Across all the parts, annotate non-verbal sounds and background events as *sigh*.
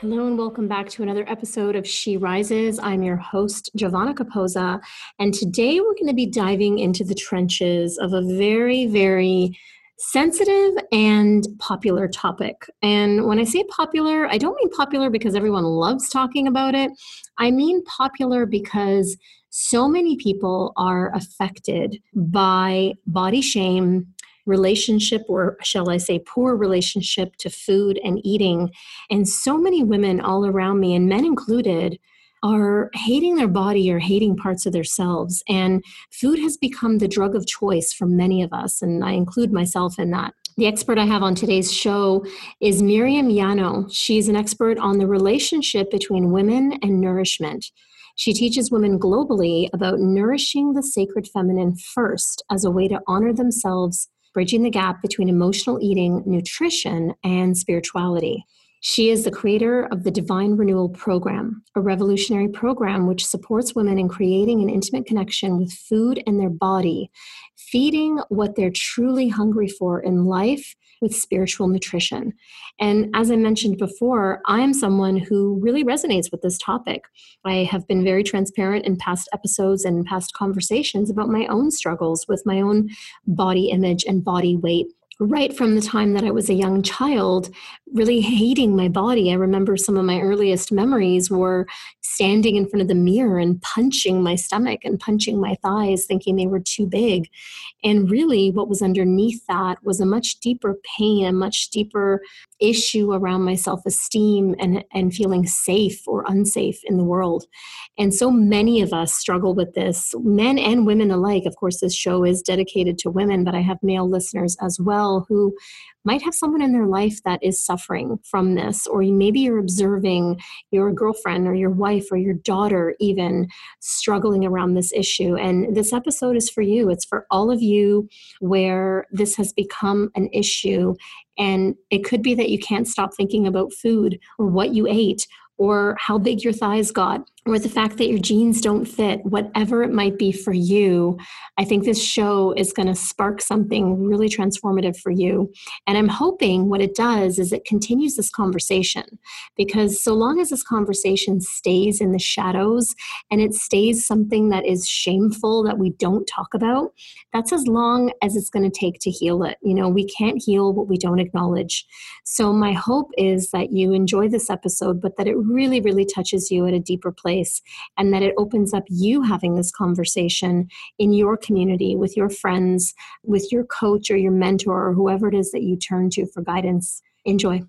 Hello and welcome back to another episode of She Rises. I'm your host, Giovanna Capoza, and today we're going to be diving into the trenches of a very, very sensitive and popular topic. And when I say popular, I don't mean popular because everyone loves talking about it. I mean popular because so many people are affected by body shame, relationship, or shall I say, poor relationship to food and eating. And so many women all around me, and men included, are hating their body or hating parts of themselves. And food has become the drug of choice for many of us, and I include myself in that. The expert I have on today's show is Miriam Yano. She's an expert on the relationship between women and nourishment. She teaches women globally about nourishing the sacred feminine first as a way to honor themselves bridging the gap between emotional eating, nutrition, and spirituality. She is the creator of the Divine Renewal Program, a revolutionary program which supports women in creating an intimate connection with food and their body, feeding what they're truly hungry for in life with spiritual nutrition. And as I mentioned before, I am someone who really resonates with this topic. I have been very transparent in past episodes and past conversations about my own struggles with my own body image and body weight right from the time that I was a young child, really hating my body. I remember some of my earliest memories were standing in front of the mirror and punching my stomach and punching my thighs, thinking they were too big. And really, what was underneath that was a much deeper pain, a much deeper issue around my self esteem and, and feeling safe or unsafe in the world. And so many of us struggle with this, men and women alike. Of course, this show is dedicated to women, but I have male listeners as well who might have someone in their life that is suffering from this, or maybe you're observing your girlfriend or your wife or your daughter even struggling around this issue. And this episode is for you. It's for all of you where this has become an issue. And it could be that you can't stop thinking about food or what you ate or how big your thighs got or the fact that your jeans don't fit, whatever it might be for you, I think this show is going to spark something really transformative for you. And I'm hoping what it does is it continues this conversation because so long as this conversation stays in the shadows and it stays something that is shameful that we don't talk about, that's as long as it's going to take to heal it. You know, we can't heal what we don't acknowledge. So my hope is that you enjoy this episode, but that it really, really touches you at a deeper place place and that it opens up you having this conversation in your community with your friends, with your coach or your mentor or whoever it is that you turn to for guidance. Enjoy.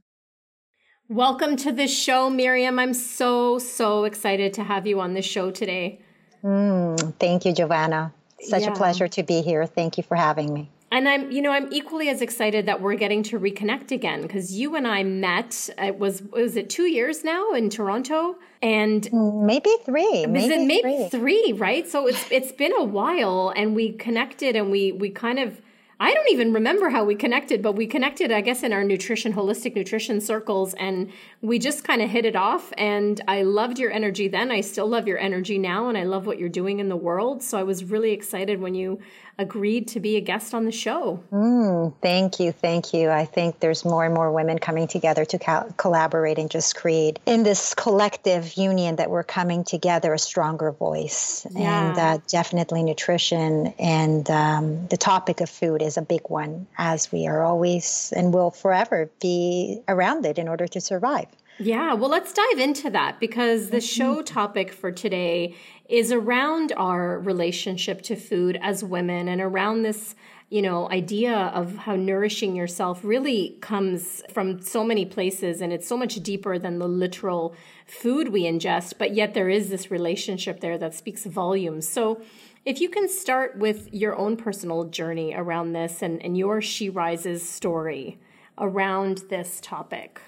Welcome to the show, Miriam. I'm so, so excited to have you on the show today. Mm, thank you, Giovanna. Such yeah. a pleasure to be here. Thank you for having me and I'm, you know, I'm equally as excited that we're getting to reconnect again because you and I met. It was was it two years now in Toronto, and mm, maybe three, maybe, maybe three. three, right? So it's it's been a while, and we connected, and we we kind of I don't even remember how we connected, but we connected, I guess, in our nutrition, holistic nutrition circles, and we just kind of hit it off. And I loved your energy then. I still love your energy now, and I love what you're doing in the world. So I was really excited when you agreed to be a guest on the show. Mm, thank you. Thank you. I think there's more and more women coming together to co- collaborate and just create in this collective union that we're coming together a stronger voice. Yeah. And uh, definitely nutrition and um, the topic of food is a big one, as we are always and will forever be around it in order to survive. Yeah, well, let's dive into that because the mm-hmm. show topic for today is around our relationship to food as women and around this you know idea of how nourishing yourself really comes from so many places and it's so much deeper than the literal food we ingest but yet there is this relationship there that speaks volumes so If you can start with your own personal journey around this and, and your She Rises story around this topic.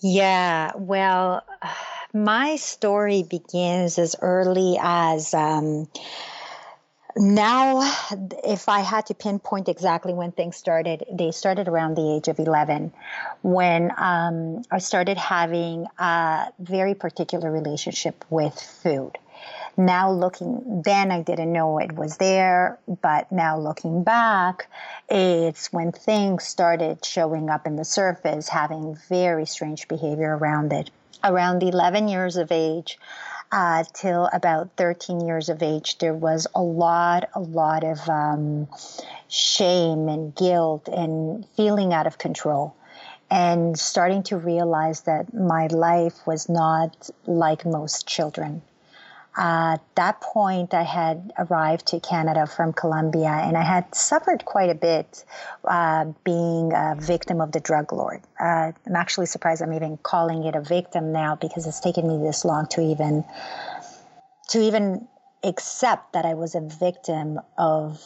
Yeah, well, *sighs* my story begins as early as um, now, if I had to pinpoint exactly when things started, they started around the age of 11 when um, I started having a very particular relationship with food. Now, looking, then I didn't know it was there, but now looking back, it's when things started showing up in the surface, having very strange behavior around it. Around 11 years of age, uh, till about 13 years of age, there was a lot, a lot of um, shame and guilt and feeling out of control. And starting to realize that my life was not like most children. At that point, I had arrived to Canada from Colombia and I had suffered quite a bit uh, being a victim of the drug lord. Uh, I'm actually surprised I'm even calling it a victim now because it's taken me this long to even to even accept that I was a victim of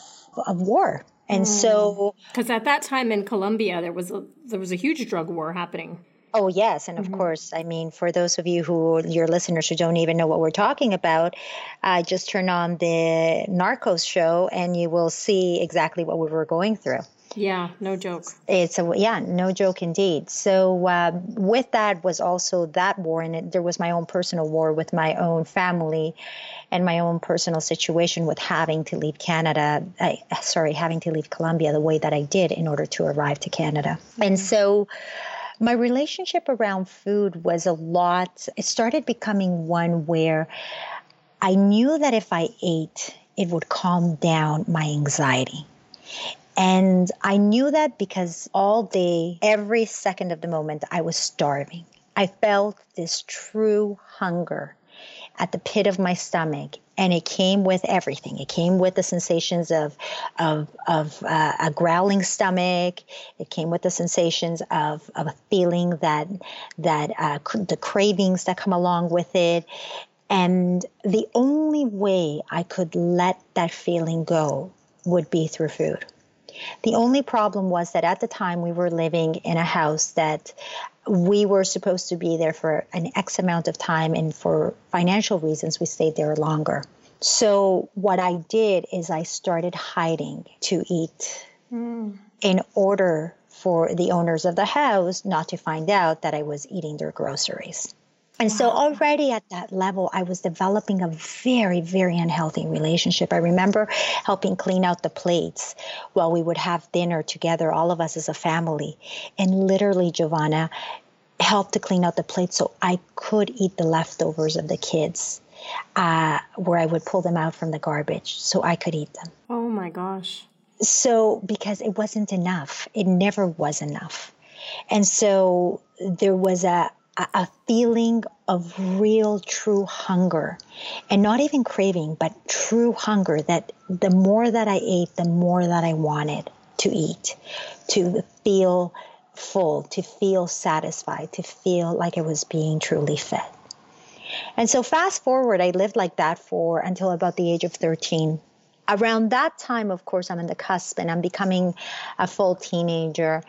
of war. And mm. so because at that time in Colombia there was a there was a huge drug war happening. Oh, yes. And of mm-hmm. course, I mean, for those of you who, your listeners who don't even know what we're talking about, uh, just turn on the Narcos show and you will see exactly what we were going through. Yeah, no joke. It's a yeah, no joke indeed. So uh, with that was also that war, and it, there was my own personal war with my own family, and my own personal situation with having to leave Canada. I, sorry, having to leave Colombia the way that I did in order to arrive to Canada, mm-hmm. and so my relationship around food was a lot, it started becoming one where I knew that if I ate, it would calm down my anxiety. And I knew that because all day, every second of the moment, I was starving. I felt this true hunger at the pit of my stomach and it came with everything. It came with the sensations of of, of uh, a growling stomach. It came with the sensations of, of a feeling that that uh, cr- the cravings that come along with it. And the only way I could let that feeling go would be through food. The only problem was that at the time we were living in a house that we were supposed to be there for an X amount of time, and for financial reasons, we stayed there longer. So, what I did is I started hiding to eat mm. in order for the owners of the house not to find out that I was eating their groceries. And so already at that level, I was developing a very, very unhealthy relationship. I remember helping clean out the plates while we would have dinner together, all of us as a family. And literally, Giovanna helped to clean out the plates so I could eat the leftovers of the kids, uh, where I would pull them out from the garbage so I could eat them. Oh my gosh. So, because it wasn't enough, it never was enough. And so there was a, a feeling of real, true hunger and not even craving, but true hunger that the more that I ate, the more that I wanted to eat, to feel full, to feel satisfied, to feel like I was being truly fed. And so, fast forward, I lived like that for until about the age of 13. Around that time, of course, I'm in the cusp and I'm becoming a full teenager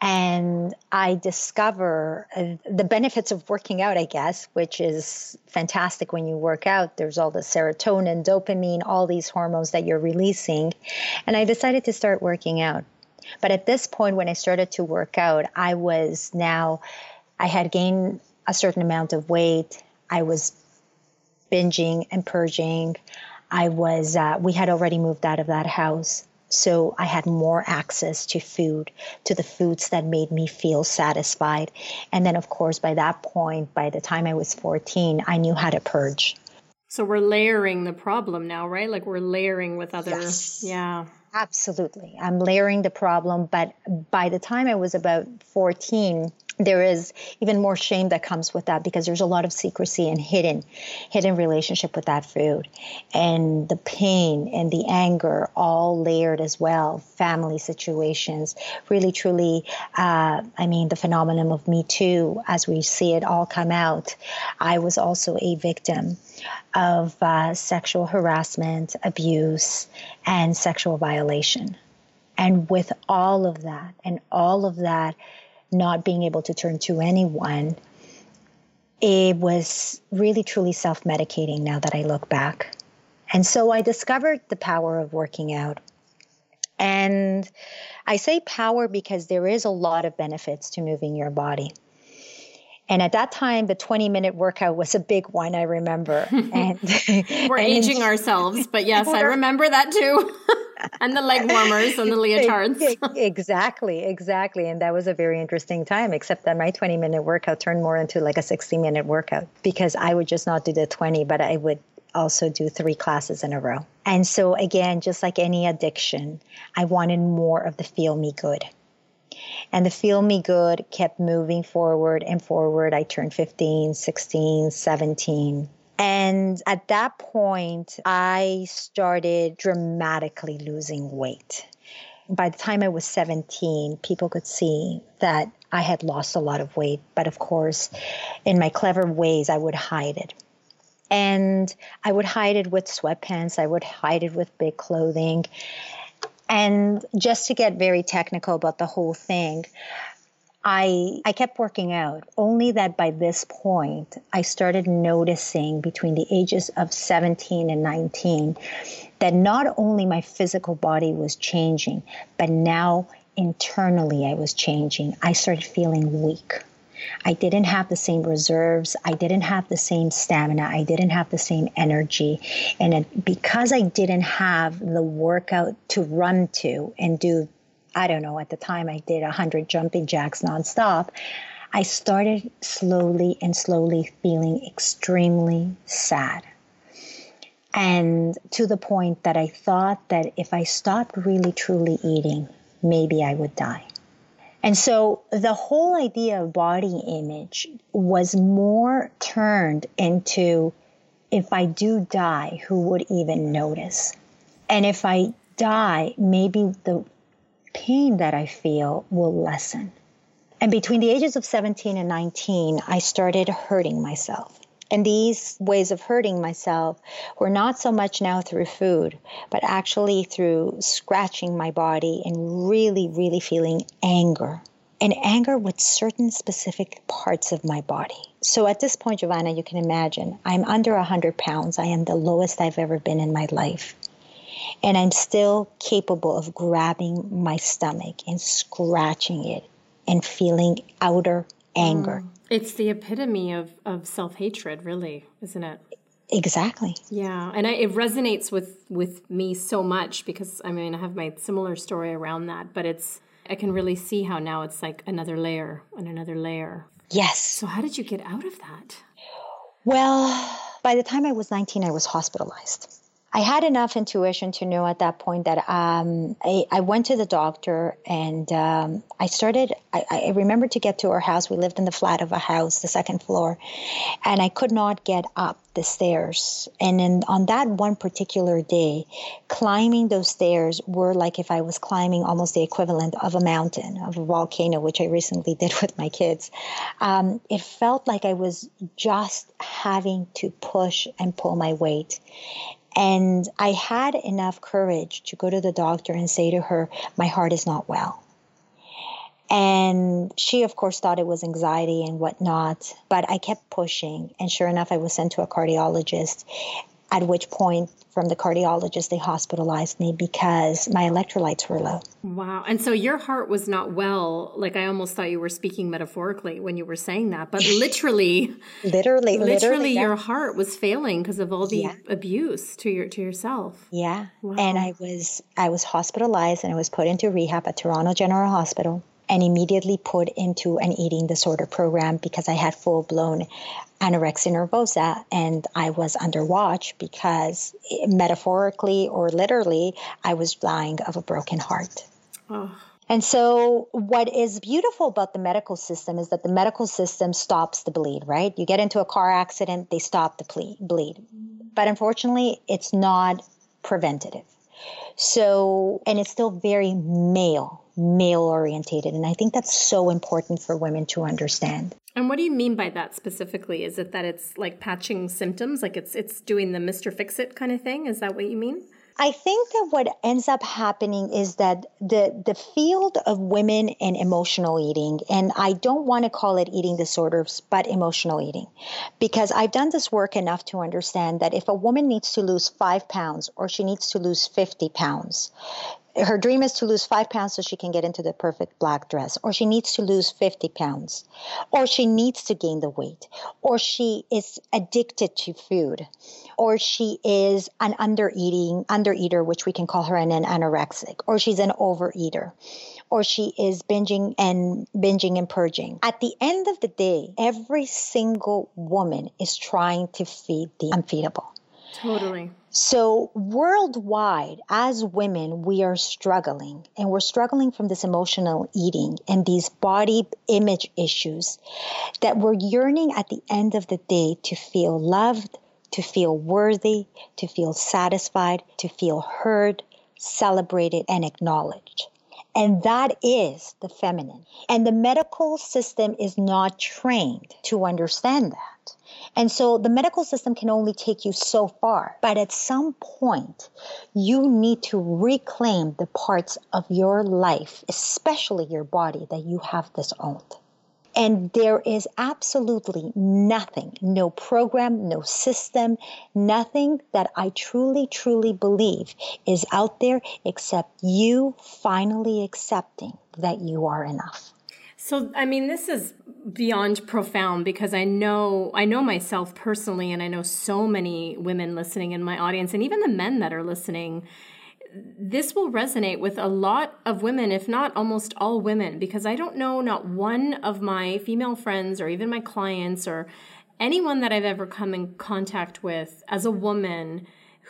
and I discover uh, the benefits of working out, I guess, which is fantastic when you work out. There's all the serotonin, dopamine, all these hormones that you're releasing. And I decided to start working out. But at this point, when I started to work out, I was now, I had gained a certain amount of weight. I was binging and purging. I was, uh, we had already moved out of that house. So I had more access to food, to the foods that made me feel satisfied. And then, of course, by that point, by the time I was 14, I knew how to purge. So we're layering the problem now, right? Like we're layering with other, yes. yeah. Absolutely. I'm layering the problem. But by the time I was about 14, there is even more shame that comes with that because there's a lot of secrecy and hidden hidden relationship with that food. And the pain and the anger all layered as well. Family situations really truly uh, i mean the phenomenon of me too as we see it all come out. I was also a victim of uh, sexual harassment abuse and sexual violation. And with all of that and all of that not being able to turn to anyone, it was really truly self medicating now that I look back. And so I discovered the power of working out. And I say power because there is a lot of benefits to moving your body. And at that time, the 20 minute workout was a big one, I remember. *laughs* And we're *laughs* and aging ourselves, but yes, I *laughs* remember that too. And the leg warmers and the *laughs* leotards. exactly, exactly. And that was a very interesting time, except that my 20 minute workout turned more into like a 60 minute workout because I would just not do the 20, but I would also do three classes in a row. And so, again, just like any addiction, I wanted more of the feel me good. And the feel me good kept moving forward and forward. I turned 15, 16, 17. And at that point, I started dramatically losing weight. By the time I was 17, people could see that I had lost a lot of weight. But of course, in my clever ways, I would hide it. And I would hide it with sweatpants, I would hide it with big clothing. And just to get very technical about the whole thing, I I kept working out. Only that by this point I started noticing between the ages of 17 and 19 that not only my physical body was changing, but now internally I was changing. I started feeling weak. I didn't have the same reserves. I didn't have the same stamina. I didn't have the same energy. And it, because I didn't have the workout to run to and do I don't know, at the time I did 100 jumping jacks nonstop, I started slowly and slowly feeling extremely sad. And to the point that I thought that if I stopped really truly eating, maybe I would die. And so the whole idea of body image was more turned into if I do die, who would even notice? And if I die, maybe the pain that I feel will lessen. And between the ages of 17 and 19, I started hurting myself. And these ways of hurting myself were not so much now through food, but actually through scratching my body and really, really feeling anger. And anger with certain specific parts of my body. So at this point, Giovanna, you can imagine I'm under 100 pounds. I am the lowest I've ever been in my life and I'm still capable of grabbing my stomach and scratching it and feeling outer anger. Mm. It's the epitome of, of self hatred, really, isn't it? Exactly. Yeah, and I, it resonates with with me so much because I mean I have my similar story around that, but it's I can really see how now it's like another layer and another layer. Yes. So how did you get out of that? Well, by the time I was 19, I was hospitalized. I had enough intuition to know at that point that um, I, I, went to the doctor and um, I started. I, I, remember to get to our house. We lived in the flat of a house, the second floor, and I could not get up the stairs. And then on that one particular day, climbing those stairs were like if I was climbing almost the equivalent of a mountain, of a volcano, which I recently *laughs* did with my kids. Um, it felt like I was just having to push and pull my weight. And I had enough courage to go to the doctor and say to her, My heart is not well. And she, of course, thought it was anxiety and whatnot, but I kept pushing. And sure enough, I was sent to a cardiologist, at which point from the cardiologist, they hospitalized me because my electrolytes were low. Wow. And so your heart was not well. Like I almost thought you were speaking metaphorically when you were saying that, but *laughs* literally, literally, literally, your heart was failing because of all the yeah. abuse to your to yourself. Yeah. Wow. And I was I was hospitalized and I was put into rehab at Toronto General Hospital and immediately put into an eating disorder program because I had full blown anorexia nervosa and I was under watch because metaphorically or literally I was dying of a broken heart. Oh. And so, what is beautiful about the medical system is that the medical system stops the bleed, right? You get into a car accident, they stop the bleed. But unfortunately, it's not preventative. So, and it's still very male, male orientated. And I think that's so important for women to understand. And what do you mean by that specifically? Is it that it's like patching symptoms, like it's it's doing the Mr. Fix It kind of thing? Is that what you mean? I think that what ends up happening is that the the field of women and emotional eating, and I don't want to call it eating disorders, but emotional eating, because I've done this work enough to understand that if a woman needs to lose five pounds or she needs to lose 50 pounds, her dream is to lose five pounds so she can get into the perfect black dress, or she needs to lose 50 pounds, or she needs to gain the weight, or she is addicted to food, or she is an undereater, which we can call her an, an anorexic, or she's an overeater, or she is binging and binging and purging. At the end of the day, every single woman is trying to feed the unfeedable. Totally. So, worldwide, as women, we are struggling, and we're struggling from this emotional eating and these body image issues that we're yearning at the end of the day to feel loved, to feel worthy, to feel satisfied, to feel heard, celebrated, and acknowledged. And that is the feminine. And the medical system is not trained to understand that. And so the medical system can only take you so far. But at some point, you need to reclaim the parts of your life, especially your body, that you have disowned. And there is absolutely nothing, no program, no system, nothing that I truly, truly believe is out there except you finally accepting that you are enough. So, I mean, this is beyond profound because I know I know myself personally and I know so many women listening in my audience and even the men that are listening. This will resonate with a lot of women if not almost all women because I don't know not one of my female friends or even my clients or anyone that I've ever come in contact with as a woman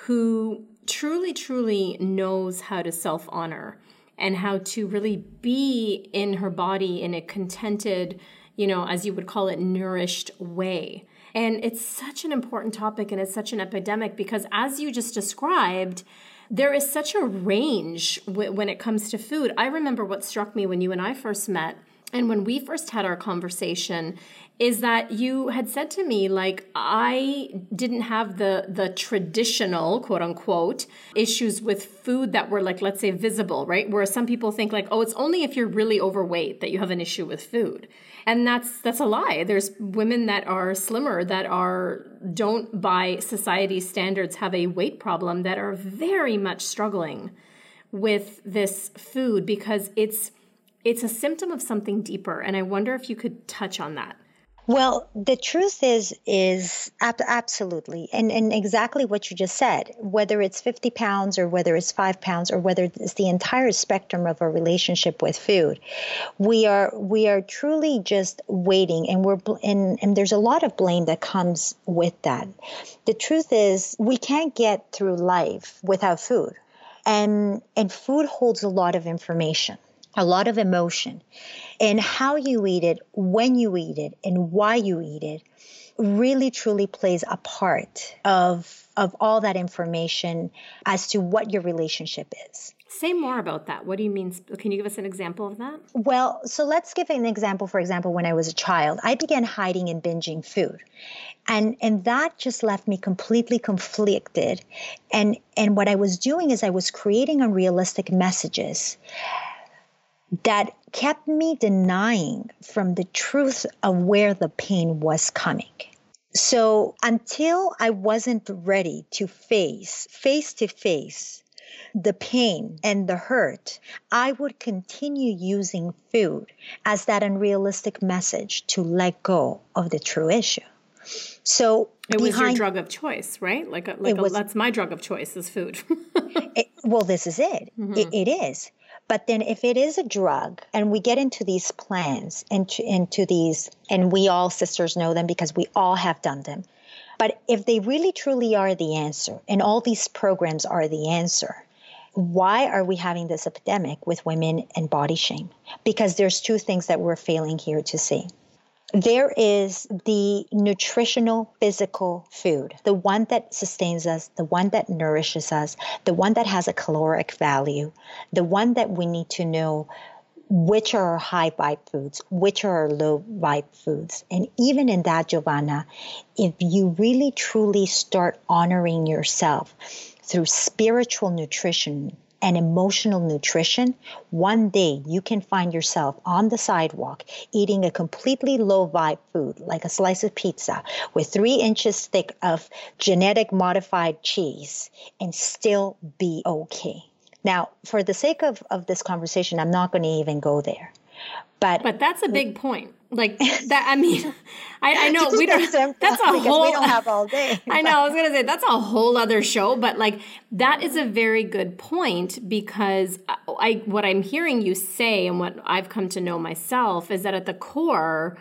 who truly truly knows how to self-honor and how to really be in her body in a contented you know, as you would call it, nourished way. And it's such an important topic and it's such an epidemic because, as you just described, there is such a range w- when it comes to food. I remember what struck me when you and I first met. And when we first had our conversation, is that you had said to me like I didn't have the the traditional quote unquote issues with food that were like let's say visible, right? Where some people think like oh it's only if you're really overweight that you have an issue with food. And that's that's a lie. There's women that are slimmer that are don't by society standards have a weight problem that are very much struggling with this food because it's it's a symptom of something deeper and I wonder if you could touch on that. Well, the truth is, is ab- absolutely, and and exactly what you just said. Whether it's fifty pounds or whether it's five pounds or whether it's the entire spectrum of a relationship with food, we are we are truly just waiting, and we're and and there's a lot of blame that comes with that. The truth is, we can't get through life without food, and and food holds a lot of information a lot of emotion. And how you eat it, when you eat it, and why you eat it really truly plays a part of of all that information as to what your relationship is. Say more about that. What do you mean? Can you give us an example of that? Well, so let's give an example. For example, when I was a child, I began hiding and binging food. And, and that just left me completely conflicted. And, and what I was doing is I was creating unrealistic messages that kept me denying from the truth of where the pain was coming. So until I wasn't ready to face, face to face, the pain and the hurt, I would continue using food as that unrealistic message to let go of the true issue. So it was behind, your drug of choice, right? Like, a, like a, was, that's my drug of choice is food. *laughs* it, well, this is it. Mm-hmm. it. It is. But then if it is a drug and we get into these plans, into, into these, and we all sisters know them because we all have done them. But if they really truly are the answer and all these programs are the answer, why are we having this epidemic with women and body shame? Because there's two things that we're failing here to see. There is the nutritional physical food, the one that sustains us, the one that nourishes us, the one that has a caloric value, the one that we need to know which are our high vibe foods, which are our low vibe foods. And even in that, Giovanna, if you really truly start honoring yourself through spiritual nutrition, and emotional nutrition, one day you can find yourself on the sidewalk eating a completely low vibe food like a slice of pizza with three inches thick of genetic modified cheese and still be okay. Now, for the sake of, of this conversation, I'm not going to even go there. But but that's a big point. Like *laughs* that. I mean, *laughs* I, I know we don't. That's a whole. We don't have all day. *laughs* I know. I was gonna say that's a whole other show, but like that is a very good point because I what I'm hearing you say and what I've come to know myself is that at the core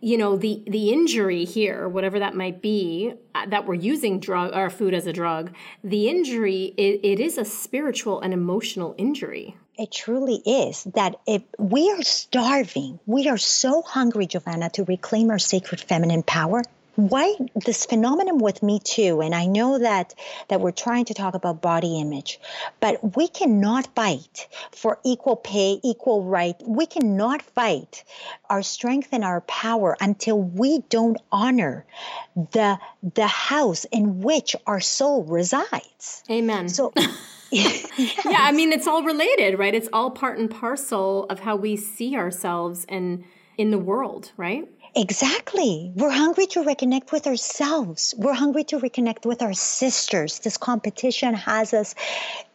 you know the the injury here whatever that might be uh, that we're using drug or food as a drug the injury it, it is a spiritual and emotional injury it truly is that if we are starving we are so hungry giovanna to reclaim our sacred feminine power. Why this phenomenon with me too? And i know that that we're trying to talk about body image but we cannot fight for equal pay equal right. We cannot fight our strength and our power until we don't honor the the house in which our soul resides. Amen. So *laughs* yes. *laughs* yeah i mean it's all related right it's all part and parcel of how we see ourselves and in the world right Exactly. We're hungry to reconnect with ourselves. We're hungry to reconnect with our sisters. This competition has us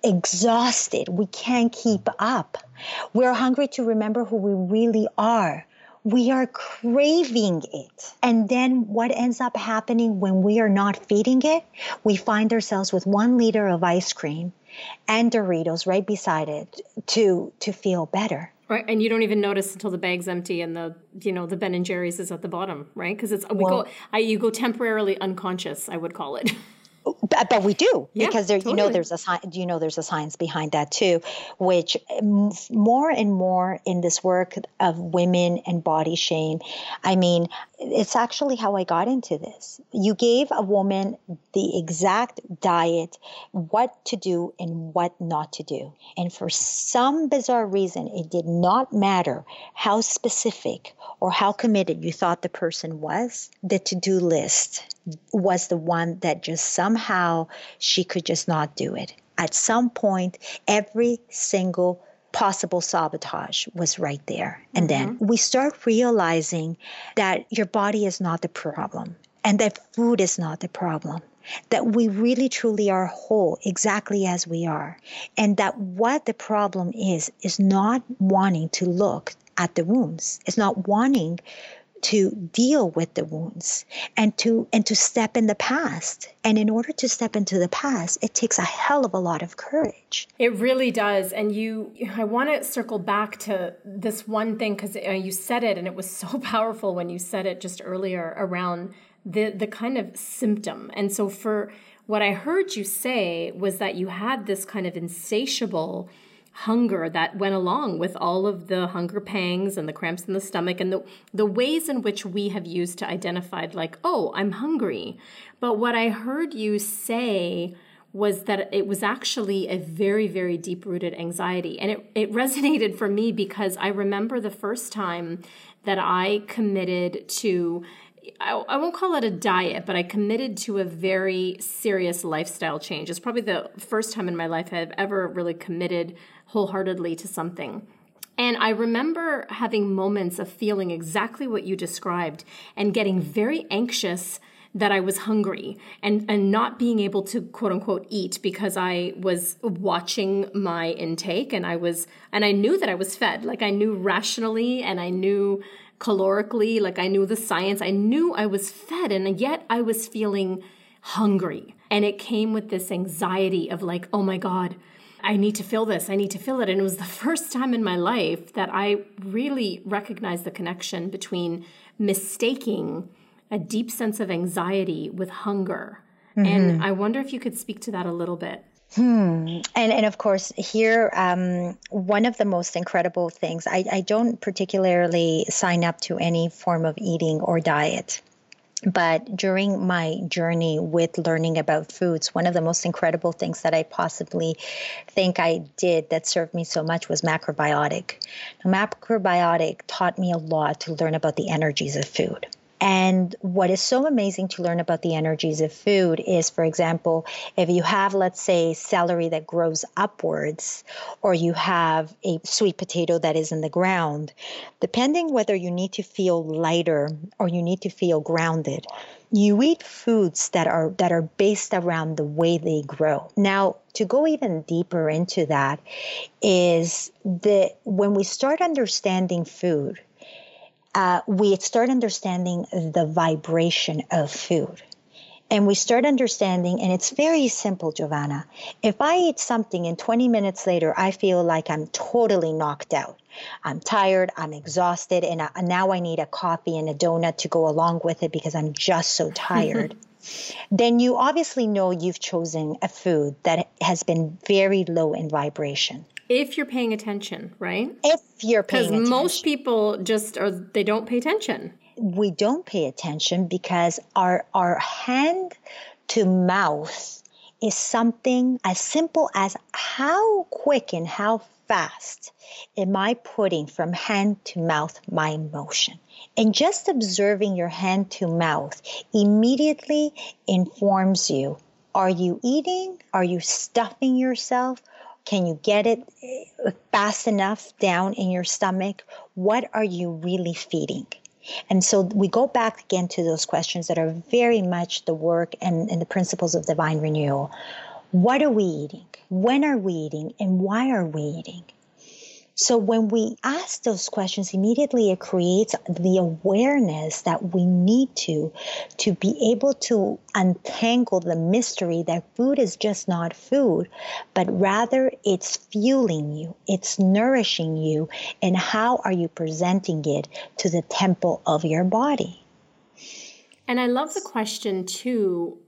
exhausted. We can't keep up. We're hungry to remember who we really are. We are craving it. And then what ends up happening when we are not feeding it? We find ourselves with one liter of ice cream and Doritos right beside it to to feel better. Right, and you don't even notice until the bag's empty and the you know the Ben and Jerry's is at the bottom, right? Because it's we well, go, I, you go temporarily unconscious. I would call it. *laughs* but, but we do yeah, because there, totally. you know there's a you know there's a science behind that too which mm, more and more in this work of women and body shame i mean it's actually how i got into this. You gave a woman the exact diet what to do and what not to do. And for some bizarre reason it did not matter how specific or how committed you thought the person was the to-do list was the one that just somehow she could just not do it. At some point, every single possible sabotage was right there. And mm-hmm. then we start realizing that your body is not the problem and that food is not the problem. That we really truly are whole exactly as we are. And that what the problem is, is not wanting to look at the wounds. It's not wanting to deal with the wounds and to and to step in the past. And in order to step into the past it takes a hell of a lot of courage. It really does. And you i want to circle back to this one thing because uh, you said it and it was *laughs* so powerful when you said it just earlier around the the kind of symptom. And so for what i heard you say was that you had this kind of insatiable hunger that went along with all of the hunger pangs and the cramps in the stomach and the, the ways in which we have used to identify like oh i'm hungry. But what i heard you say was that it was actually a very very deep rooted anxiety. And it, it resonated for me because i remember the first time that i committed to I, I won't call it a diet, but I committed to a very serious lifestyle change. It's probably the first time in my life I've ever really committed wholeheartedly to something. And I remember having moments of feeling exactly what you described and getting very anxious that I was hungry and, and not being able to quote unquote eat because I was watching my intake and I was, and I knew that I was fed. Like I knew rationally and I knew calorically, like I knew the science. I knew I was fed and yet I was feeling hungry. And it came with this anxiety of like, oh my God, I need to feel this. I need to feel it. And it was the first time in my life that I really recognized the connection between mistaking a deep sense of anxiety with hunger. Mm-hmm. And I wonder if you could speak to that a little bit. Hmm. And and of course, here um, one of the most incredible things. I, I don't particularly sign up to any form of eating or diet. But during my journey with learning about foods, one of the most incredible things that I possibly think I did that served me so much was macrobiotic. Now, macrobiotic taught me a lot to learn about the energies of food. And what is so amazing to learn about the energies of food is, for example, if you have, let's say, celery that grows upwards, or you have a sweet potato that is in the ground, depending whether you need to feel lighter or you need to feel grounded, you eat foods that are that are based around the way they grow. Now, to go even deeper into that is that when we start understanding food, uh, we start understanding the vibration of food. And we start understanding, and it's very simple, Giovanna. If I eat something and 20 minutes later I feel like I'm totally knocked out, I'm tired, I'm exhausted, and I, now I need a coffee and a donut to go along with it because I'm just so tired. *laughs* then you obviously know you've chosen a food that has been very low in vibration if you're paying attention, right? If you're paying attention. Because most people just are they don't pay attention. We don't pay attention because our our hand to mouth is something as simple as how quick and how fast am I putting from hand to mouth my motion? And just observing your hand to mouth immediately informs you are you eating? Are you stuffing yourself? Can you get it eh, fast enough down in your stomach? What are you really feeding? And so we go back again to those questions that are very much the work and, and the principles of divine renewal. What are we eating? When are we eating? And why are we eating? So when we ask those questions, immediately it creates the awareness that we need to to be able to untangle the mystery that food is just not food, but rather it's fueling you, it's nourishing you, and how are you presenting it to the temple of your body? And I love the question too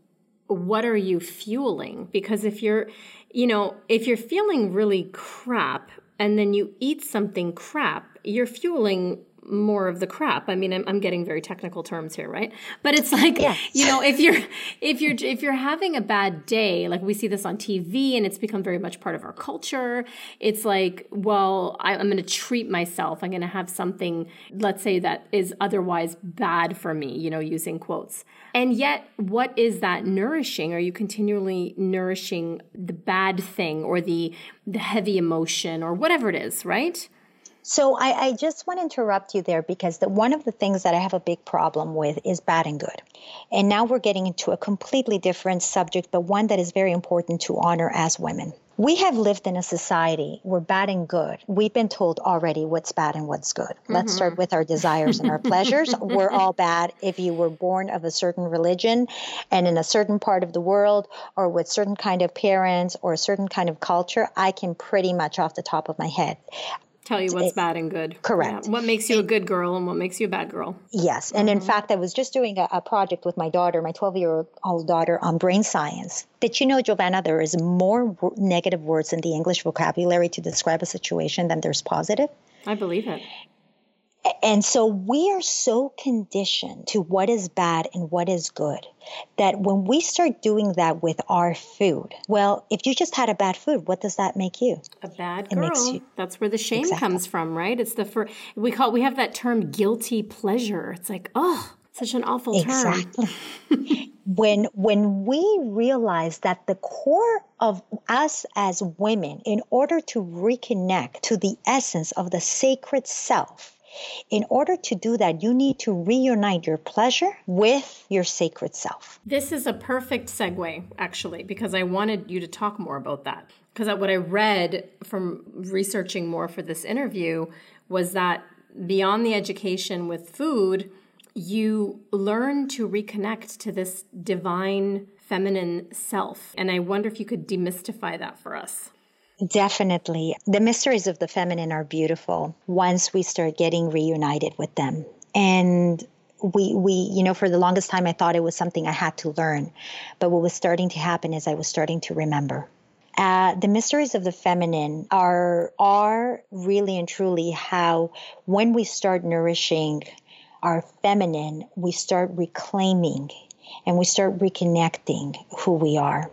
what are you fueling? Because if you're, you know, if you're feeling really crap, and then you eat something crap, you're fueling more of the crap. I mean, I'm, I'm getting very technical terms here, right? But it's like, yes. you know, if you're if you're if you're having a bad day, like we see this on TV, and it's become very much part of our culture. It's like, well, I, I'm going to treat myself. I'm going to have something, let's say, that is otherwise bad for me. You know, using quotes. And yet, what is that nourishing? Are you continually nourishing the bad thing or the the heavy emotion or whatever it is, right? So I, I, just want to interrupt you there because the, one of the things that I have a big problem with is bad and good. And now we're getting into a completely different subject, but one that is very important to honor as women. We have lived in a society where bad and good, we've been told already what's bad and what's good. Mm-hmm. Let's start with our desires and our pleasures. *laughs* We're all bad if you were born of a certain religion and in a certain part of the world or with certain kind of parents or a certain kind of culture. I can pretty much off the top of my head tell you what's bad and good. Correct. Yeah. What makes you a good girl and what makes you a bad girl. Yes. And mm-hmm. in fact, I was just doing a, a project with my daughter, my 12 year old daughter, on brain science. Did you know, Giovanna, there is more negative words in the English vocabulary to describe a situation than there's positive? I believe it. And so we are so conditioned to what is bad and what is good that when we start doing that with our food, well, if you just had a bad food, what does that make you? A bad girl. You, That's where the shame exactly. comes from, right? It's the for we call we have that term guilty pleasure. It's like, oh, such an awful term. Exactly. *laughs* when when we realize that the core of us as women, in order to reconnect to the essence of the sacred self, in order to do that, you need to reunite your pleasure with your sacred self. This is a perfect segue, actually, because I wanted you to talk more about that. Because what I read from researching more for this interview was that beyond the education with food, you learn to reconnect to this divine feminine self. And I wonder if you could demystify that for us. Definitely. The mysteries of the feminine are beautiful once we start getting reunited with them. And we we you know for the longest time I thought it was something I had to learn. But what was starting to happen is I was starting to remember. Uh, the mysteries of the feminine are are really and truly how when we start nourishing our feminine, we start reclaiming and we start reconnecting who we are.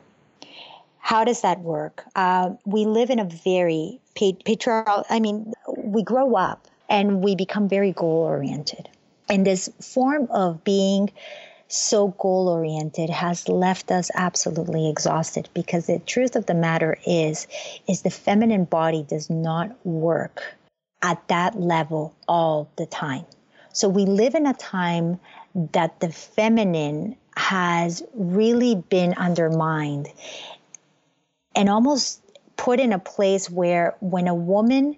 How does that work? Uh, we live in a very patriarchal, I mean, we grow up and we become very goal oriented. And this form of being so goal oriented has left us absolutely exhausted because the truth of the matter is is the feminine body does not work at that level all the time. So we live in a time that the feminine has really been undermined and almost put in a place where when a woman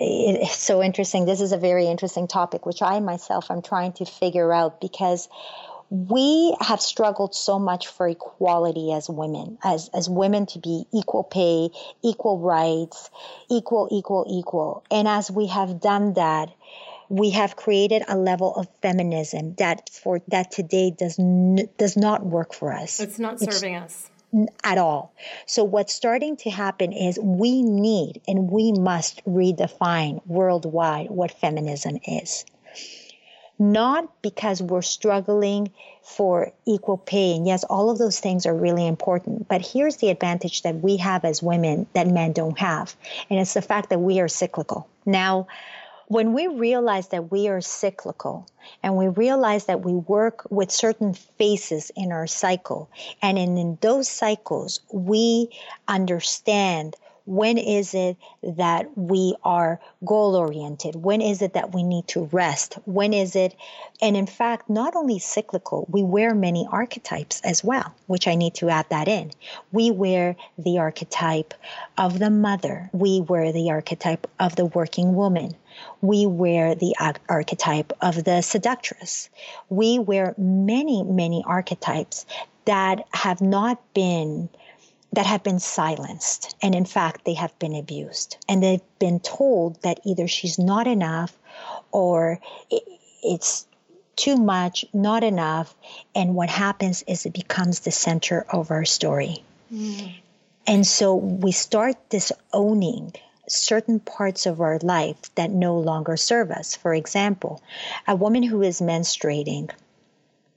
it's so interesting this is a very interesting topic which i myself am trying to figure out because we have struggled so much for equality as women, as, as women to be equal pay, equal rights, equal, equal, equal. And as we have done that, we have created a level of feminism that for that today does n- does not work for us. It's not serving it's, us at all. So what's starting to happen is we need and we must redefine worldwide what feminism is not because we're struggling for equal pay. And yes, all of those things are really important. But here's the advantage that we have as women that men don't have. And it's the fact that we are cyclical. Now, when we realize that we are cyclical and we realize that we work with certain phases in our cycle, and in, in those cycles, we understand when is it that we are goal oriented? When is it that we need to rest? When is it? And in fact, not only cyclical, we wear many archetypes as well, which I need to add that in. We wear the archetype of the mother, we wear the archetype of the working woman. We wear the archetype of the seductress. We wear many, many archetypes that have not been that have been silenced. And in fact, they have been abused. And they've been told that either she's not enough or it's too much, not enough. And what happens is it becomes the center of our story. Mm. And so we start disowning certain parts of our life that no longer serve us. For example, a woman who is menstruating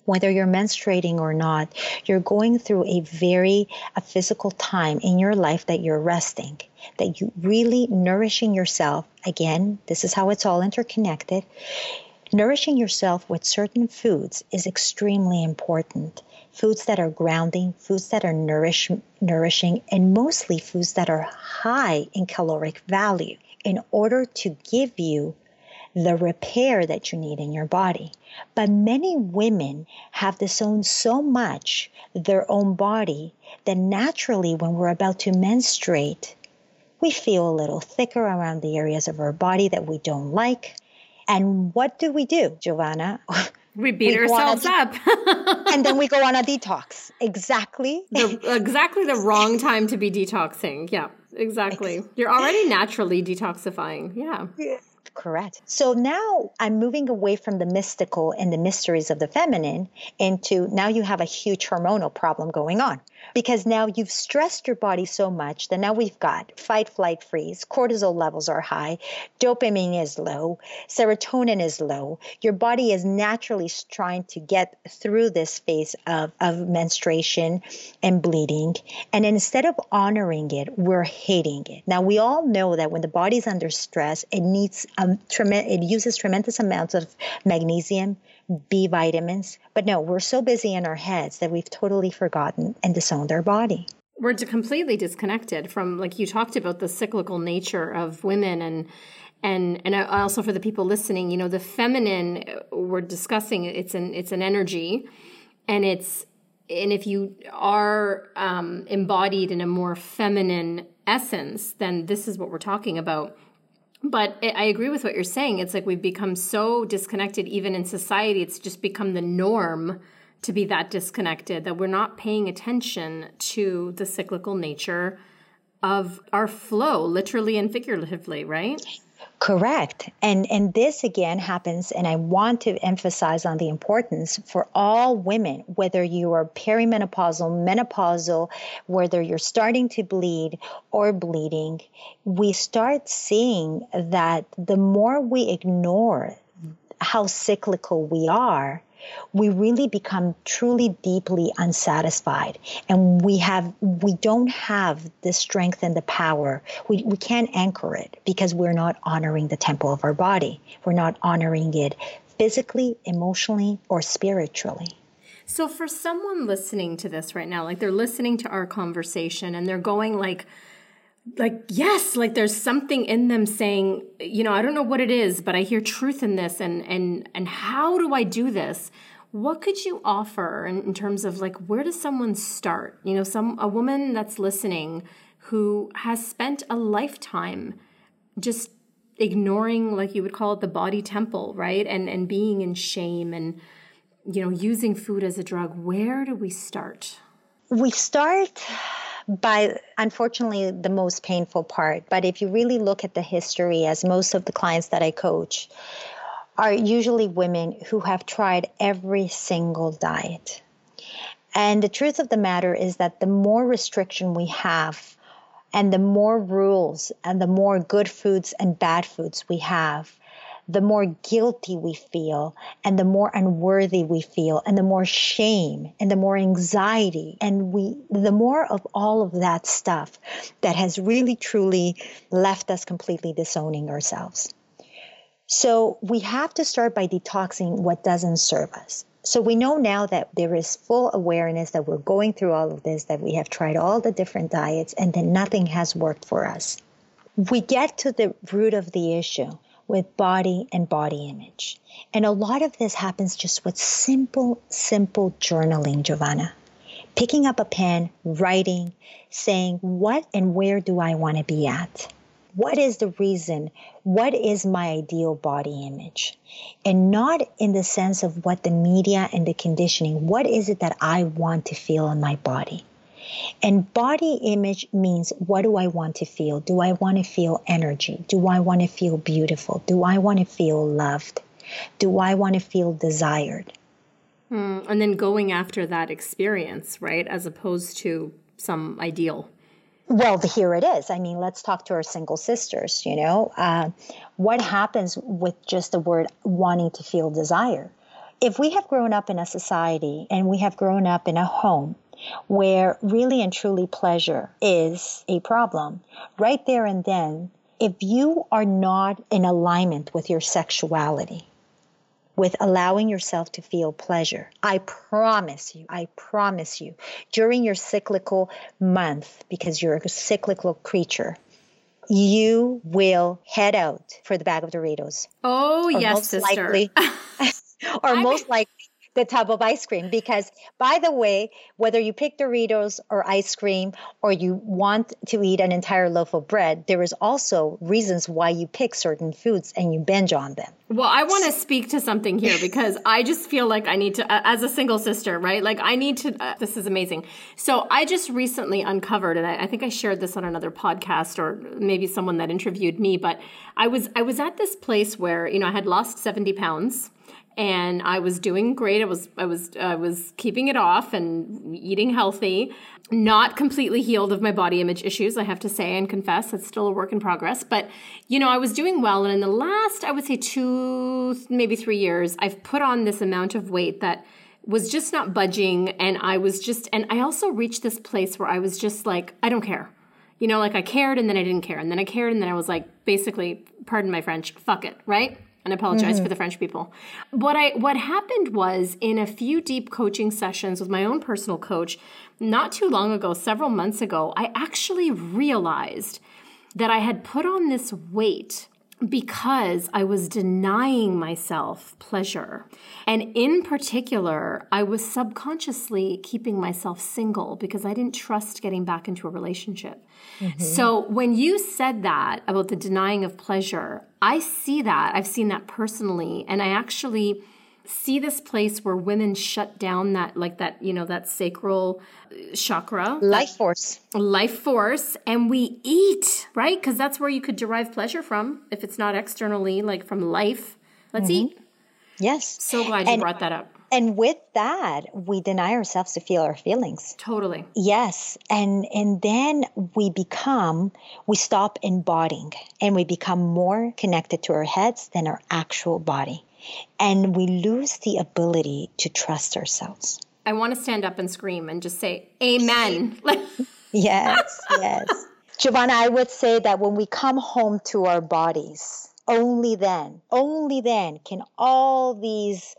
whether you're menstruating or not, you're going through a very a physical time in your life that you're resting, that you really nourishing yourself. Again, this is how it's all interconnected. Nourishing yourself with certain foods is extremely important. Foods that are grounding, foods that are nourish, nourishing, and mostly foods that are high in caloric value in order to give you the repair that you need in your body. But many women have disowned so much their own body that naturally, when we're about to menstruate, we feel a little thicker around the areas of our body that we don't like. And what do we do, Giovanna? *laughs* We beat we ourselves de- up. *laughs* and then we go on a detox. Exactly. The, exactly the wrong time to be detoxing. Yeah, exactly. You're already naturally detoxifying. Yeah. Correct. So now I'm moving away from the mystical and the mysteries of the feminine into now you have a huge hormonal problem going on because now you've stressed your body so much that now we've got fight, flight, freeze, cortisol levels are high, dopamine is low, serotonin is low. Your body is naturally trying to get through this phase of, of menstruation and bleeding. And instead of honoring it, we're hating it. Now, we all know that when the body's under stress, it needs, um, trem- it uses tremendous amounts of magnesium, B vitamins. But no, we're so busy in our heads that we've totally forgotten and disowned our body. We're completely disconnected from, like you talked about, the cyclical nature of women and and and also for the people listening, you know, the feminine we're discussing it's an it's an energy, and it's and if you are um, embodied in a more feminine essence, then this is what we're talking about but I agree with what you're saying. It's like we've become so disconnected, even in society. It's just become the norm to be that disconnected that we're not paying attention to the cyclical nature of our flow, literally and figuratively, right? Correct. And and this again happens and I want to emphasize on the importance for all women whether you are perimenopausal, menopausal, whether you're starting to bleed or bleeding, we start seeing that the more we ignore how cyclical we are, we really become truly deeply unsatisfied. And we have we don't have the strength and the power. We, we can't anchor it because we're not honoring the temple of our body. We're not honoring it physically emotionally or spiritually. So for someone listening to this right now like they're listening to our conversation and they're going like like yes like there's something in them saying you know i don't know what it is but i hear truth in this and and and how do i do this? What could you offer in, in terms of like where does someone start? You know some a woman that's listening who has spent a lifetime just ignoring like you would call it the body temple right? And and being in shame and you know using food as a drug. Where do we start? We start by unfortunately the most painful part. But if you really look at the history, as most of the clients that I coach are usually women who have tried every single diet. And the truth of the matter is that the more restriction we have, and the more rules and the more good foods and bad foods we have, the more guilty we feel and the more unworthy we feel and the more shame and the more anxiety. And we the more of all of that stuff that has really truly left us completely disowning ourselves. So we have to start by detoxing what doesn't serve us. So we know now that there is full awareness that we're going through all of this that we have tried all the different diets and that nothing has worked for us. We get to the root of the issue with body and body image. And a lot of this happens just with simple, simple journaling, Giovanna. Picking up a pen, writing, saying, What and where do I want to be at? What is the reason? What is my ideal body image? And not in the sense of what the media and the conditioning, what is it that I want to feel in my body? And body image means what do I want to feel? Do I want to feel energy? Do I want to feel beautiful? Do I want to feel loved? Do I want to feel desired? Hmm. And then going after that experience, right? As opposed to some ideal. Well, here it is. I mean, let's talk to our single sisters. You know, uh, what happens with just the word wanting to feel desire? If we have grown up in a society and we have grown up in a home where really and truly pleasure is a problem, right there and then, if you are not in alignment with your sexuality, with allowing yourself to feel pleasure. I promise you, I promise you, during your cyclical month, because you're a cyclical creature, you will head out for the bag of Doritos. Oh, yes, sister. Likely, *laughs* *laughs* or most likely the tub of ice cream because by the way whether you pick doritos or ice cream or you want to eat an entire loaf of bread there is also reasons why you pick certain foods and you binge on them. Well i want to speak to something here because i just feel like i need to uh, as a single sister right? Like i need to uh, this is amazing. So i just recently uncovered and I, I think i shared this on another podcast or maybe someone that interviewed me but i was i was at this place where you know i had lost 70 pounds and I was doing great. I was I was I was keeping it off and eating healthy. Not completely healed of my body image issues, I have to say and confess. It's still a work in progress, but you know, I was doing well and in the last I would say 2 maybe 3 years, I've put on this amount of weight that was just not budging and I was just and I also reached this place where I was just like I don't care. You know, like I cared and then I didn't care and then I cared and then I was like basically pardon my french, fuck it, right? And apologize mm-hmm. for the French people. What I what happened was in a few deep coaching sessions with my own personal coach not too long ago, several months ago, I actually realized that I had put on this weight because I was denying myself pleasure. And in particular, I was subconsciously keeping myself single because I didn't trust getting back into a relationship. Mm-hmm. So when you said that about the denying of pleasure, I see that. I've seen that personally. And I actually see this place where women shut down that like that you know that sacral uh, chakra life force life force and we eat right because that's where you could derive pleasure from if it's not externally like from life let's mm-hmm. eat yes so glad you and, brought that up and with that we deny ourselves to feel our feelings totally yes and and then we become we stop embodying and we become more connected to our heads than our actual body and we lose the ability to trust ourselves. I want to stand up and scream and just say, Amen. *laughs* yes, yes. Giovanna, I would say that when we come home to our bodies, only then, only then can all these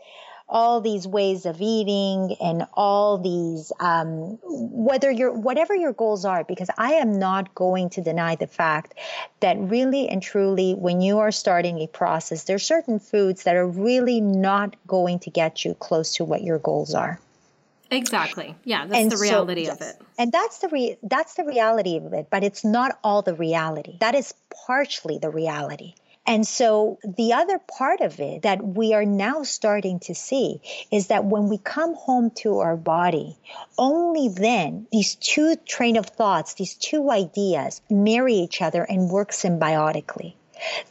all these ways of eating and all these um, whether your whatever your goals are because i am not going to deny the fact that really and truly when you are starting a process there's certain foods that are really not going to get you close to what your goals are Exactly. Yeah, that's and the reality so, yes. of it. And that's the re- that's the reality of it, but it's not all the reality. That is partially the reality. And so the other part of it that we are now starting to see is that when we come home to our body, only then these two train of thoughts, these two ideas marry each other and work symbiotically.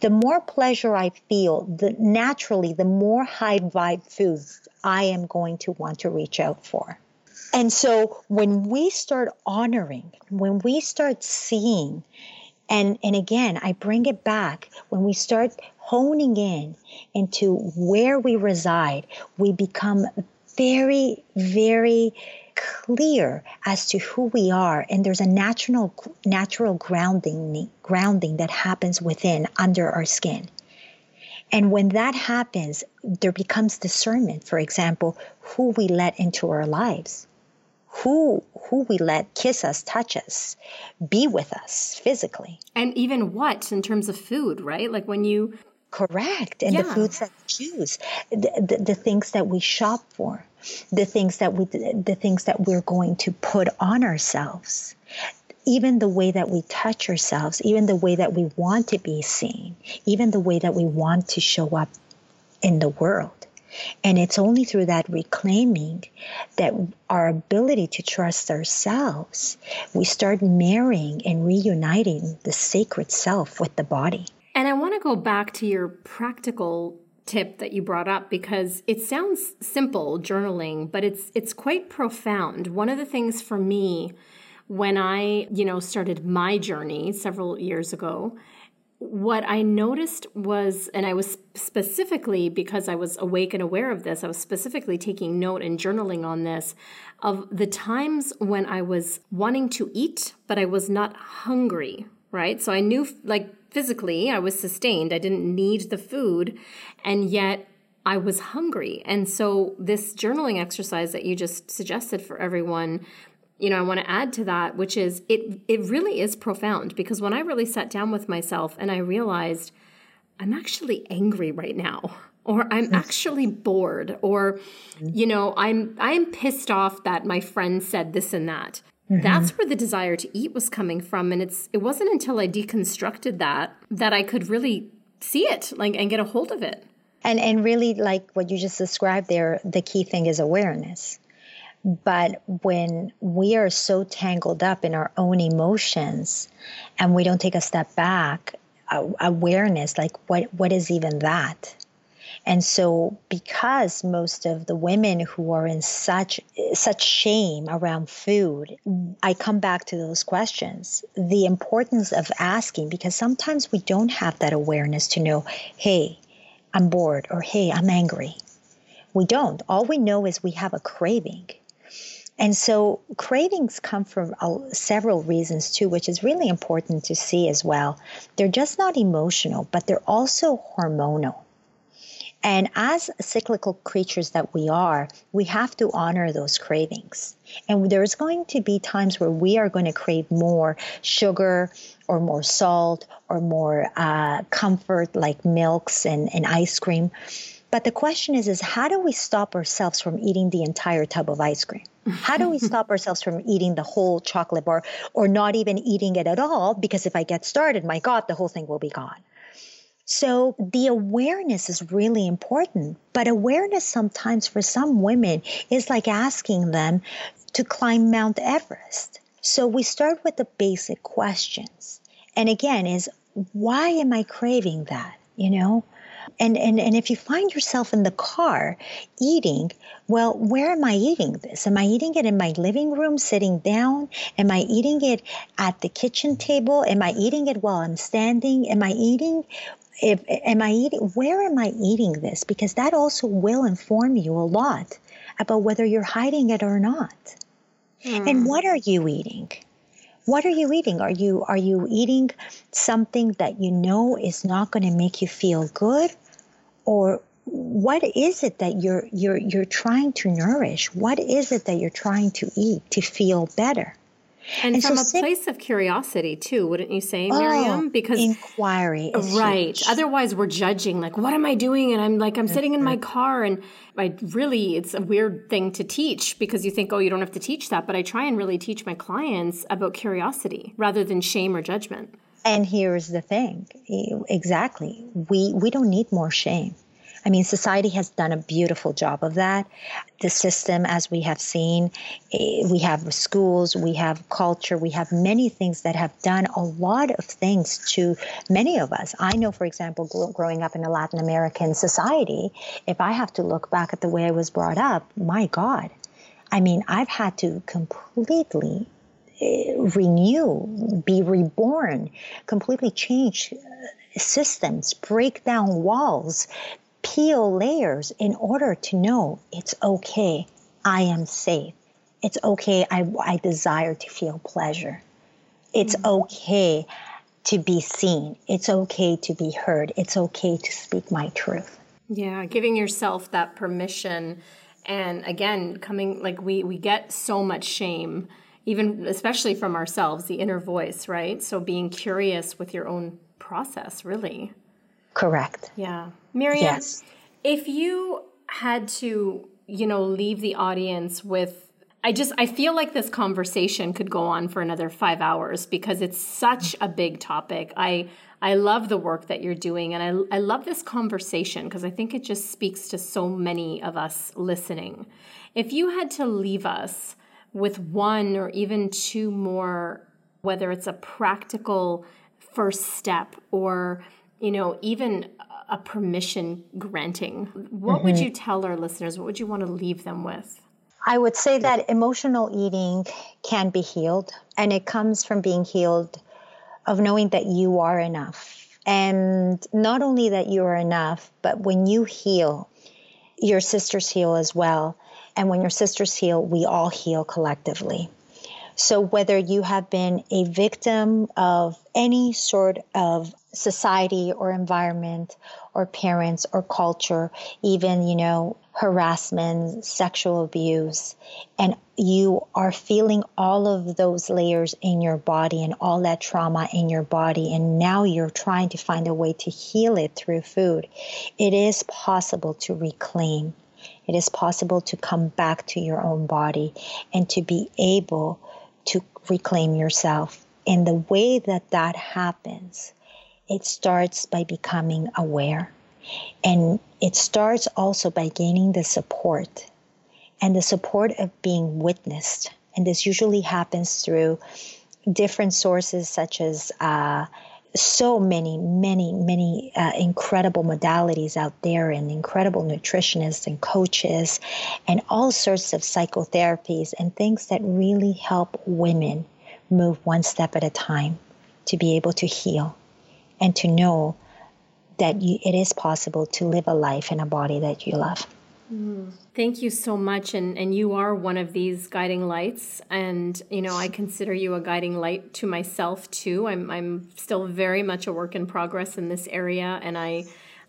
The more pleasure I feel, the naturally the more high vibe foods I am going to want to reach out for. And so when we start honoring, when we start seeing and, and again, I bring it back. When we start honing in into where we reside, we become very, very clear as to who we are. And there's a natural natural grounding grounding that happens within under our skin. And when that happens there becomes discernment for example who we let into our lives who who we let kiss us, touch us, be with us physically. And even what in terms of food, right? Like when you correct and yeah. the foods that we choose the, the, the, things that we shop for the things that we the things that we're going to put on ourselves even the way that we touch ourselves even the way that we want to be seen even the way that we want to show up in the world and it's only through that reclaiming that our ability to trust ourselves, we start marrying and reuniting the sacred self with the body. And I want to go back to your practical tip that you brought up because it sounds simple journaling but it's it's quite profound one of the things for me when i you know started my journey several years ago what I noticed was, and I was specifically because I was awake and aware of this, I was specifically taking note and journaling on this of the times when I was wanting to eat, but I was not hungry, right? So I knew, like, physically, I was sustained, I didn't need the food, and yet I was hungry. And so, this journaling exercise that you just suggested for everyone you know, I want to add to that, which is it it really is profound because when I really sat down with myself and I realized I'm actually angry right now or I'm actually bored or you know, I'm I'm pissed off that my friend said this and that. Mm-hmm. That's where the desire to eat was coming from and it's it wasn't until I deconstructed that that I could really see it like and get a hold of it. And and really like what you just described there, the key thing is awareness but when we are so tangled up in our own emotions and we don't take a step back, uh, awareness, like what, what is even that? And so, because most of the women who are in such such shame around food, I come back to those questions. The importance of asking, because sometimes we don't have that awareness to know, hey, I'm bored, or hey, I'm angry. We don't. All we know is we have a craving. And so cravings come from several reasons too, which is really important to see as well. They're just not emotional, but they're also hormonal. And as cyclical creatures that we are, we have to honor those cravings. And there's going to be times where we are going to crave more sugar or more salt or more uh, comfort like milks and, and ice cream. But the question is, is how do we stop ourselves from eating the entire tub of ice cream? How do we *laughs* stop ourselves from eating the whole chocolate bar or not even eating it at all? Because if I get started, my God, the whole thing will be gone. So the awareness is really important. But awareness sometimes for some women is like asking them to climb Mount Everest. So we start with the basic questions. And again, is why am I craving that? You know? And, and, and if you find yourself in the car eating, well, where am I eating this? Am I eating it in my living room sitting down? Am I eating it at the kitchen table? Am I eating it while I'm standing? Am I eating if am I eating where am I eating this? Because that also will inform you a lot about whether you're hiding it or not. Mm. And what are you eating? What are you eating? Are you are you eating something that you know is not going to make you feel good or what is it that you're you're you're trying to nourish? What is it that you're trying to eat to feel better? And, and from so a place of curiosity too, wouldn't you say, Miriam? Oh, because inquiry, right? Huge. Otherwise, we're judging. Like, what am I doing? And I'm like, I'm mm-hmm. sitting in my mm-hmm. car, and I really, it's a weird thing to teach because you think, oh, you don't have to teach that. But I try and really teach my clients about curiosity rather than shame or judgment. And here's the thing, exactly. We we don't need more shame. I mean, society has done a beautiful job of that. The system, as we have seen, eh, we have schools, we have culture, we have many things that have done a lot of things to many of us. I know, for example, growing up in a Latin American society, if I have to look back at the way I was brought up, my God, I mean, I've had to completely eh, renew, be reborn, completely change uh, systems, break down walls, peel layers in order to know it's okay. I am safe. It's okay. I, I desire to feel pleasure. It's mm-hmm. okay to be seen. It's okay to be heard. It's okay to speak my truth. Yeah, giving yourself that permission. And again, coming like we, we get so much shame, even especially from ourselves, the inner voice, right? So being curious with your own process, really. Correct. Yeah. Miriam, yes. if you had to, you know, leave the audience with I just I feel like this conversation could go on for another 5 hours because it's such a big topic. I I love the work that you're doing and I I love this conversation because I think it just speaks to so many of us listening. If you had to leave us with one or even two more whether it's a practical first step or you know, even a permission granting. What mm-hmm. would you tell our listeners? What would you want to leave them with? I would say that emotional eating can be healed, and it comes from being healed of knowing that you are enough. And not only that you are enough, but when you heal, your sisters heal as well. And when your sisters heal, we all heal collectively. So, whether you have been a victim of any sort of society or environment or parents or culture, even, you know, harassment, sexual abuse, and you are feeling all of those layers in your body and all that trauma in your body, and now you're trying to find a way to heal it through food, it is possible to reclaim. It is possible to come back to your own body and to be able to reclaim yourself. And the way that that happens, it starts by becoming aware. And it starts also by gaining the support and the support of being witnessed. And this usually happens through different sources, such as uh, so many, many, many uh, incredible modalities out there, and incredible nutritionists and coaches, and all sorts of psychotherapies and things that really help women move one step at a time to be able to heal and to know that you, it is possible to live a life in a body that you love. Thank you so much. And, and you are one of these guiding lights. And, you know, I consider you a guiding light to myself too. I'm, I'm still very much a work in progress in this area. And I,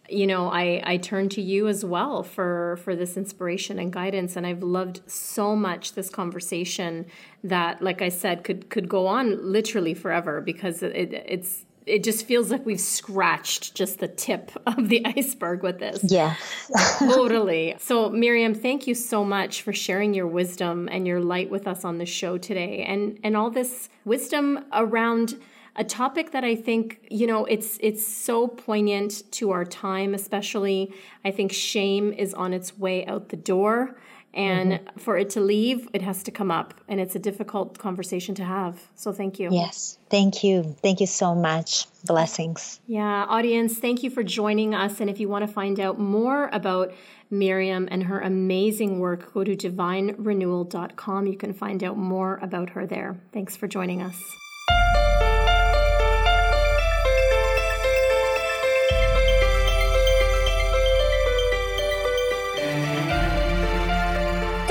you know, I, I turn to you as well for, for this inspiration and guidance. And I've loved so much this conversation that, like I said, could, could go on literally forever because it, it's, it just feels like we've scratched just the tip of the *laughs* iceberg with this. Yeah. *laughs* totally. So, Miriam, thank you so much for sharing your wisdom and your light with us on the show today and and all this wisdom around a topic that I think, you know, it's it's so poignant to our time especially. I think shame is on its way out the door and mm-hmm. for it to leave, it has to come up and it's a difficult conversation to have. So thank you. Yes. Thank you. Thank you so much. Blessings. Yeah, audience, thank you for joining us and if you want to find out more about Miriam and her amazing work, go to divinerenewal.com. You can find out more about her there. Thanks for joining us.